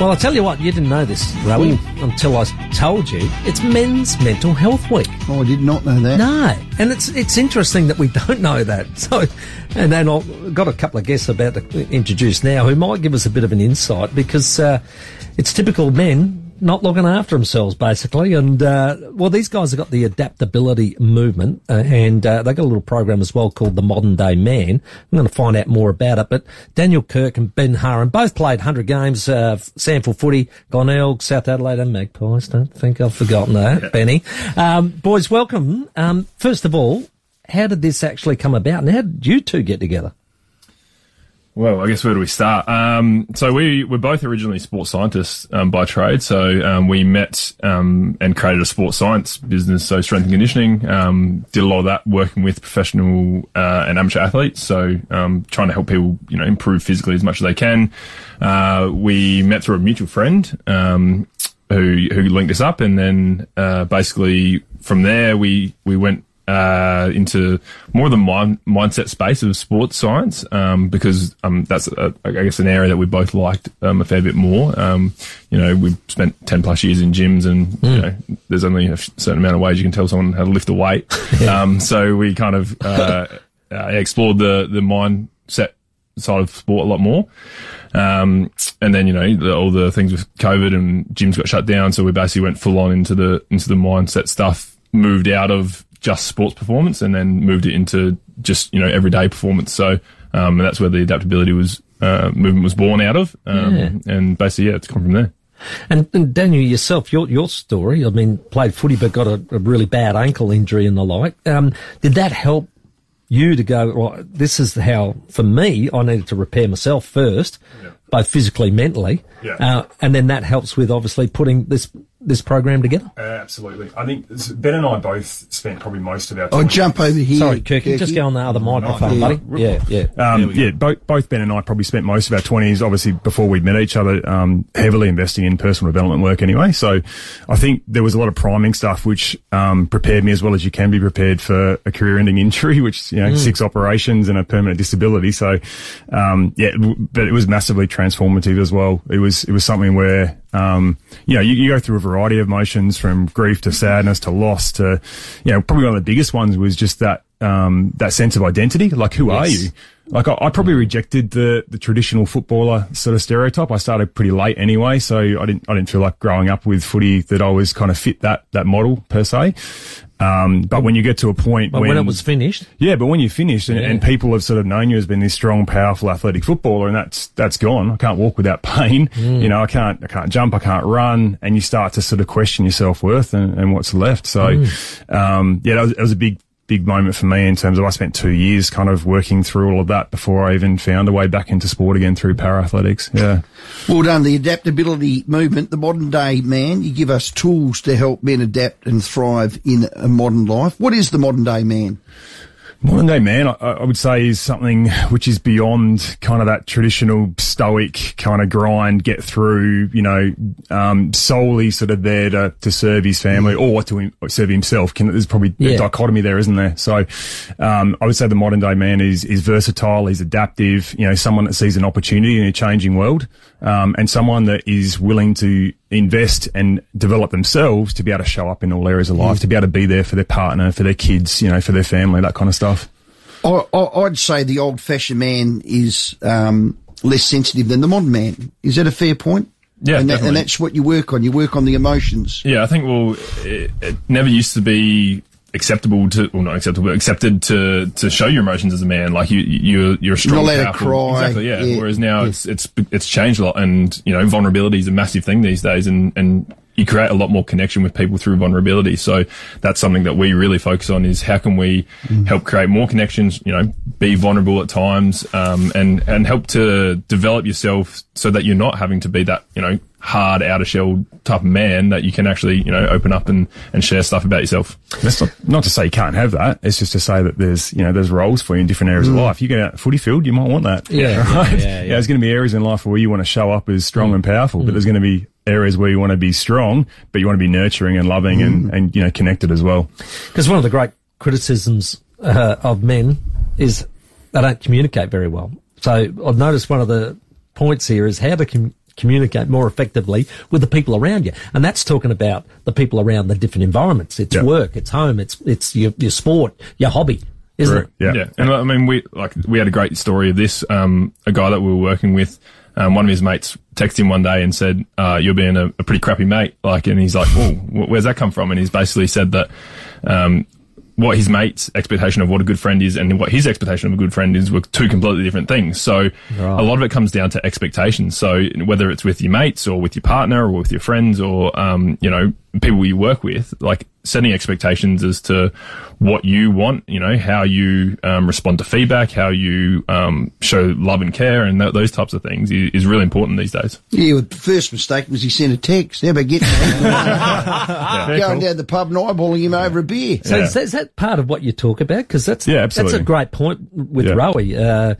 Well, I'll tell you what, you didn't know this, Rowie, until I told you. It's Men's Mental Health Week. Oh, I did not know that. No, and it's it's interesting that we don't know that. So, and then I've got a couple of guests about to introduce now who might give us a bit of an insight because uh, it's typical men not looking after themselves, basically. And, uh, well, these guys have got the adaptability movement, uh, and uh, they've got a little program as well called the Modern Day Man. I'm going to find out more about it. But Daniel Kirk and Ben Haren both played 100 games, uh, SANFL footy, Glenelg, South Adelaide, and Magpies. Don't think I've forgotten that, yeah. Benny. Um, boys, welcome. Um, first of all, how did this actually come about, and how did you two get together? Well, I guess where do we start? Um, so we were both originally sports scientists um, by trade. So um, we met um, and created a sports science business, so strength and conditioning. Um, did a lot of that working with professional uh, and amateur athletes. So um, trying to help people, you know, improve physically as much as they can. Uh, we met through a mutual friend who who linked us up, and then uh, basically from there we we went uh, into more of the mind, mindset space of sports science um, because um, that's a, I guess an area that we both liked um, a fair bit more. Um, you know, we've spent ten plus years in gyms, and mm. you hmm. know, there's only a certain amount of ways you can tell someone how to lift a weight. yeah. Um, so we kind of uh, uh, explored the the mindset side of sport a lot more. Um, and then, you know, the, all the things with COVID and gyms got shut down. So we basically went full on into the, into the mindset stuff, moved out of just sports performance and then moved it into just, you know, everyday performance. So, um, and that's where the adaptability was, uh, movement was born out of. Um, yeah. and basically, yeah, it's come from there. And, and, Daniel, yourself, your your story. I mean, played footy but got a, a really bad ankle injury and the like. Um, did that help you to go? Well, this is how for me. I needed to repair myself first, yeah. both physically, mentally, yeah. uh, and then that helps with obviously putting this this program together? Uh, absolutely. I think Ben and I both spent probably most of our time. Oh, jump over here. Sorry, Kirky, just go on the other microphone, yeah. buddy. Yeah, yeah. Um, yeah, both, both Ben and I probably spent most of our 20s, obviously, before we met each other, um, heavily investing in personal development work anyway. So I think there was a lot of priming stuff which um, prepared me as well as you can be prepared for a career ending injury, which, you know, mm. six operations and a permanent disability. So, um, yeah, but it was massively transformative as well. It was, it was something where, um, you know, you, you, go through a variety of emotions from grief to sadness to loss to, you know, probably one of the biggest ones was just that, um, that sense of identity. Like, who yes. are you? Like, I, I, probably rejected the, the traditional footballer sort of stereotype. I started pretty late anyway, so I didn't, I didn't feel like growing up with footy that I was kind of fit that, that model per se. Um, but when you get to a point but when, when it was finished, yeah, but when you finished and, yeah. and, people have sort of known you as being this strong, powerful, athletic footballer, and that's that's gone. I can't walk without pain. Mm. You know, I can't I can't jump, I can't run, and you start to sort of question your self worth and, and, what's left. So, mm. um, yeah, that was, that was a big big moment for me in terms of I spent two years kind of working through all of that before I even found a way back into sport again through para athletics. Yeah. Well done. The adaptability movement, the modern day man, you give us tools to help men adapt and thrive in a modern life. What is the modern day man? Modern day man, I, I, would say, is something which is beyond kind of that traditional stoic kind of grind, get through, you know, um, solely sort of there to, to serve his family or to serve himself. Can, there's probably yeah. a dichotomy there, isn't there? So, um, I would say the modern day man is, is versatile, he's adaptive, you know, someone that sees an opportunity in a changing world, um, and someone that is willing to invest and develop themselves to be able to show up in all areas of life, mm. to be able to be there for their partner, for their kids, you know, for their family, that kind of stuff. I, would say the old fashioned man is um, less sensitive than the modern man. Is that a fair point? Yeah, and, that, and, that's what you work on. You work on the emotions. Yeah, I think well, it, it never used to be acceptable to, well, not acceptable, but accepted to to show your emotions as a man. Like you, you you're strong, not to cry. Exactly, yeah. yeah. Whereas now it's it's it's changed a lot, and you know, vulnerability is a massive thing these days, and and you create a lot more connection with people through vulnerability. So that's something that we really focus on is how can we mm. help create more connections, you know, be vulnerable at times, um, and, and help to develop yourself so that you're not having to be that, you know, hard outer shell type of man that you can actually, you know, open up and, and share stuff about yourself. That's not, not to say you can't have that. It's just to say that there's, you know, there's roles for you in different areas mm. of life. You get out footy field, you might want that. Yeah. Right? Yeah, yeah, yeah. yeah there's going to be areas in life where you want to show up as strong mm. and powerful, mm. but there's going to be areas where you want to be strong, but you want to be nurturing and loving mm. and, and, you know, connected as well. Because one of the great criticisms uh, of men is they don't communicate very well. So I've noticed one of the points here is how to com- communicate more effectively with the people around you. And that's talking about the people around the different environments. It's Yeah. work, it's home, it's, it's your, your sport, your hobby, isn't Correct. it? Yeah. Yeah, and I mean, we like we had a great story of this. Um, a guy that we were working with, um, one of his mates texted him one day and said, uh, "You're being a, a pretty crappy mate." Like, and he's like, "Whoa, where's that come from?" And he's basically said that. Um, what his mate's expectation of what a good friend is and what his expectation of a good friend is were two completely different things. So a lot of it comes down to expectations. So whether it's with your mates or with your partner or with your friends or, um, you know, people you work with, like setting expectations as to what you want, you know, how you um, respond to feedback, how you um, show love and care and th- those types of things is, is really important these days. Yeah, well, the first mistake was he sent a text. How about getting going down the pub and eyeballing him over a beer? So Yeah. is, that, is that part of what you talk about? Because that's Yeah, that's a great point with Yeah. Rowie. Uh,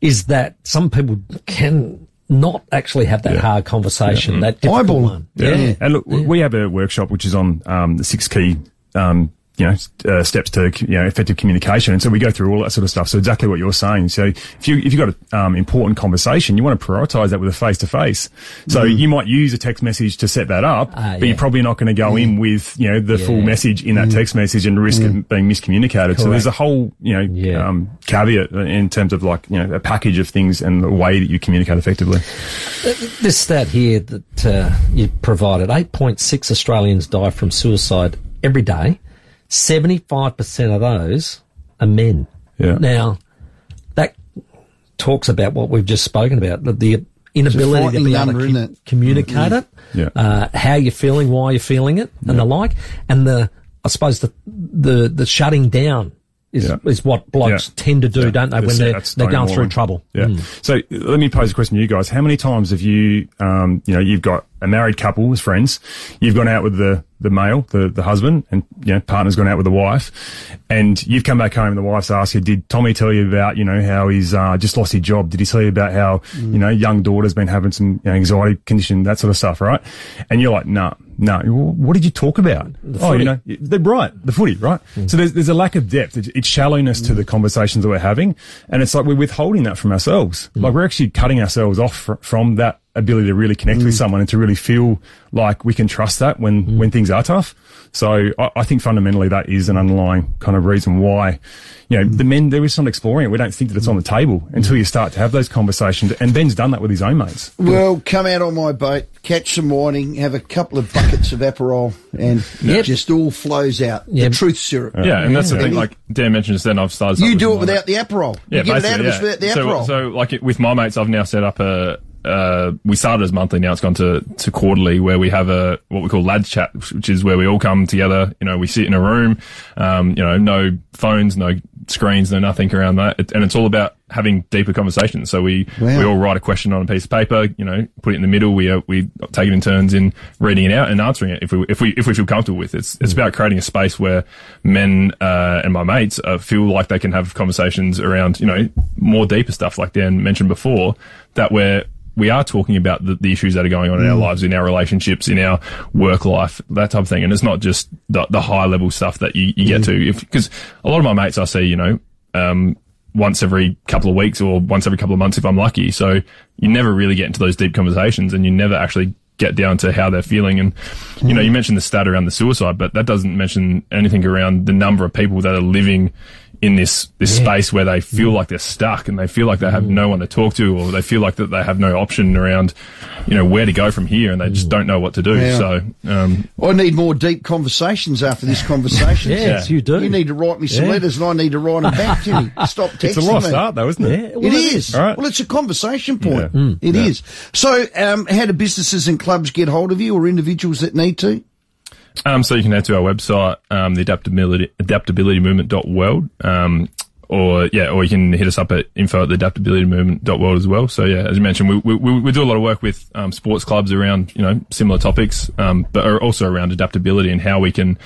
is that some people can not actually have that hard conversation, that difficult Eyeball. one. Yeah. And look, we have a workshop which is on um, the six key, um, you know, uh, steps to you know effective communication, and so we go through all that sort of stuff. So exactly what you're saying. So if you if you've got an um, important conversation, you want to prioritise that with a face to face. So you might use a text message to set that up, Ah, but yeah. you're probably not going to go in with you know the full message in that text message and risk it being miscommunicated. So there's a whole you know Yeah. um, caveat in terms of like you know a package of things and the way that you communicate effectively. This stat here that uh, you provided 8.6 Australians die from suicide every day. 75% of those are men. Yeah. Now, that talks about what we've just spoken about the, the inability to be able to isn't com- it? communicate it, Yeah. uh, how you're feeling, why you're feeling it, and the like. And the, I suppose the, the, the shutting down is, Yeah. is what blokes Yeah. tend to do, don't they, when That's- they're, they're going through trouble. Yeah. Mm. So let me pose a question to you guys. How many times have you, um, you know, you've got a married couple as friends, you've gone out with the, the male, the, the husband, and, you know, partner's gone out with the wife, and you've come back home and the wife's asked you, did Tommy tell you about, you know, how he's, uh, just lost his job? Did he tell you about how, you know, young daughter's been having some you know, anxiety condition, that sort of stuff, right? And you're like, no, no. Well, what did you talk about? oh, you know, they're right. The footy, right? Mm. So there's, there's a lack of depth. It's, it's shallowness to the mm. conversations that we're having. And it's like we're withholding that from ourselves. Mm. Like we're actually cutting ourselves off fr- from that ability to really connect with mm. someone and to really feel like we can trust that when, mm. when things are tough. So I, I think fundamentally that is an underlying kind of reason why, you know, mm. the men, there is some exploring it. We don't think that it's on the table until you start to have those conversations. And Ben's done that with his own mates. Well, come out on my boat, catch some whiting, have a couple of buckets of Aperol, and Yep. it just all flows out. Yep. The truth syrup. Yeah, and that's the thing. Like Dan mentioned just then, I've started. You do it with my without the Aperol. Yeah, you get it out of basically, us without the so, So, like it- with my mates, I've now set up a. Uh, we started as monthly. Now it's gone to, to quarterly, where we have a what we call lads chat, which is where we all come together. You know, we sit in a room. Um, you know, no phones, no screens, no nothing around that, it, and it's all about having deeper conversations. So we Wow. we all write a question on a piece of paper. You know, put it in the middle. We uh, we take it in turns in reading it out and answering it if we if we if we feel comfortable with it. It's it's about creating a space where men uh, and my mates uh, feel like they can have conversations around you know more deeper stuff like Dan mentioned before that where we are talking about the, the issues that are going on in our mm. lives, in our relationships, in our work life, that type of thing. And it's not just the, the high level stuff that you, you get mm. to. Because a lot of my mates I see, you know, um, once every couple of weeks or once every couple of months if I'm lucky. So you never really get into those deep conversations, and you never actually get down to how they're feeling. And you know, mm. you mentioned the stat around the suicide, but that doesn't mention anything around the number of people that are living in this this space where they feel like they're stuck and they feel like they have no one to talk to or they feel like that they have no option around you know where to go from here and they just don't know what to do Yeah. so um I need more deep conversations after this conversation. Yes, you do. You need to write me some Yeah. letters and I need to write them back to you. Stop texting It's a lost me. art though, isn't it? Yeah, It well, is. All right. Well, it's a conversation point. Yeah. It is. So, um, how do businesses and clubs get hold of you or individuals that need to? Um, so you can head to our website, um, the adaptability, adaptabilitymovement.world, um, or yeah, or you can hit us up at info at the adaptabilitymovement.world as well. So yeah, as you mentioned, we, we, we do a lot of work with, um, sports clubs around, you know, similar topics, um, but are also around adaptability and how we can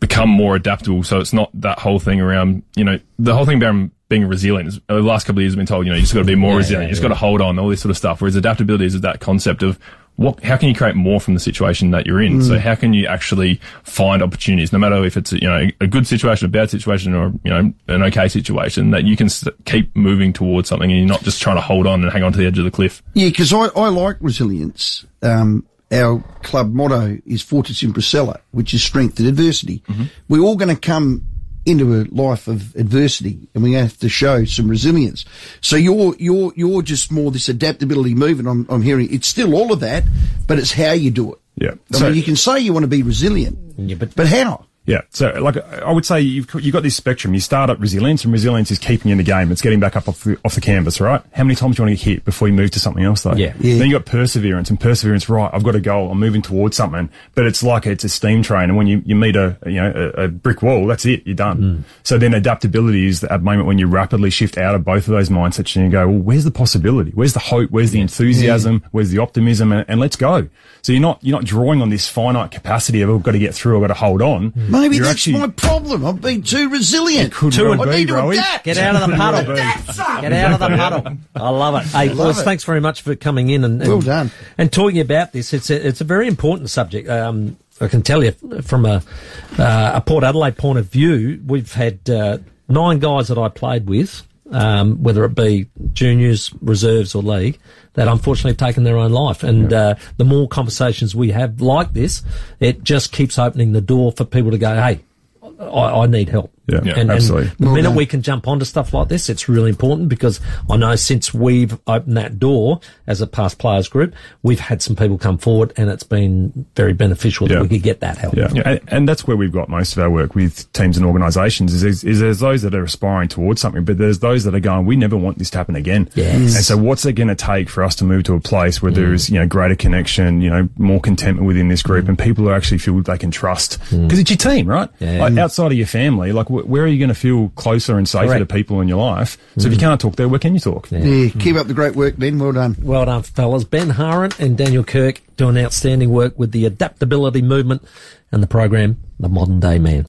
become more adaptable. So it's not that whole thing around, you know, the whole thing about being resilient is, the last couple of years have been told, you know, you just got to be more resilient. You just got to hold on, all this sort of stuff. Whereas adaptability is that concept of what, how can you create more from the situation that you're in? So how can you actually find opportunities, no matter if it's, you know, a good situation, a bad situation, or, you know, an okay situation, that you can st- keep moving towards something and you're not just trying to hold on and hang on to the edge of the cliff. Yeah, because I, I like resilience. Um, our club motto is Fortis Impressella, which is strength in adversity. We're all going to come into a life of adversity and we have to show some resilience. So you're, you're, you're just more this adaptability movement. I'm, I'm hearing it's still all of that, but it's how you do it. Yeah. I So- mean, you can say you want to be resilient, Yeah, but- but how? Yeah. So, like, I would say you've, you've got this spectrum. You start at resilience, and resilience is keeping you in the game. It's getting back up off the, off the canvas, right? How many times do you want to get hit before you move to something else, though? Yeah. Yeah. Then you've got perseverance, and perseverance, right, I've got a goal. I'm moving towards something. But it's like it's a steam train, and when you, you meet a, you know, a, a brick wall, that's it, you're done. Mm. So then adaptability is that moment when you rapidly shift out of both of those mindsets and you go, well, where's the possibility? Where's the hope? Where's the enthusiasm? Where's the optimism? And, and let's go. So you're not, you're not drawing on this finite capacity of, I've got to get through, I've got to hold on. Mm. Maybe You're that's actually- my problem. I've been too resilient. could I well be, need to Rowie. adapt. Get out of the puddle. Could Get out of the puddle. I love it. Hey, boys, it. thanks very much for coming in and, and Well done. And talking about this, it's a, it's a very important subject. Um, I can tell you from a uh, a Port Adelaide point of view, we've had uh, nine guys that I played with, um, whether it be juniors, reserves, or league, that unfortunately have taken their own life. And uh, the more conversations we have like this, it just keeps opening the door for people to go, hey. I, I need help. Yeah, Yeah, and, absolutely. And the minute we can jump onto stuff like this, it's really important because I know since we've opened that door as a past players group, we've had some people come forward and it's been very beneficial that Yeah. we could get that help. Yeah, And, and that's where we've got most of our work with teams and organisations. Is, is, is there's those that are aspiring towards something, but there's those that are going, we never want this to happen again. Yes. And so, what's it going to take for us to move to a place where there mm. is, you know, greater connection, you know, more contentment within this group, and people who actually feel they can trust mm. because it's your team, right? Yeah. Like outside of your family, like wh- where are you going to feel closer and safer Correct. to people in your life? So if you mm. can't talk there, where can you talk? Yeah, keep up the great work, Ben. Well done. Well done, fellas. Ben Haren and Daniel Kirk doing outstanding work with the adaptability movement and the program, The Modern Day Man.